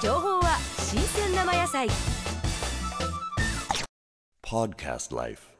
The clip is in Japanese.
情報は新鮮生野菜 Podcast Life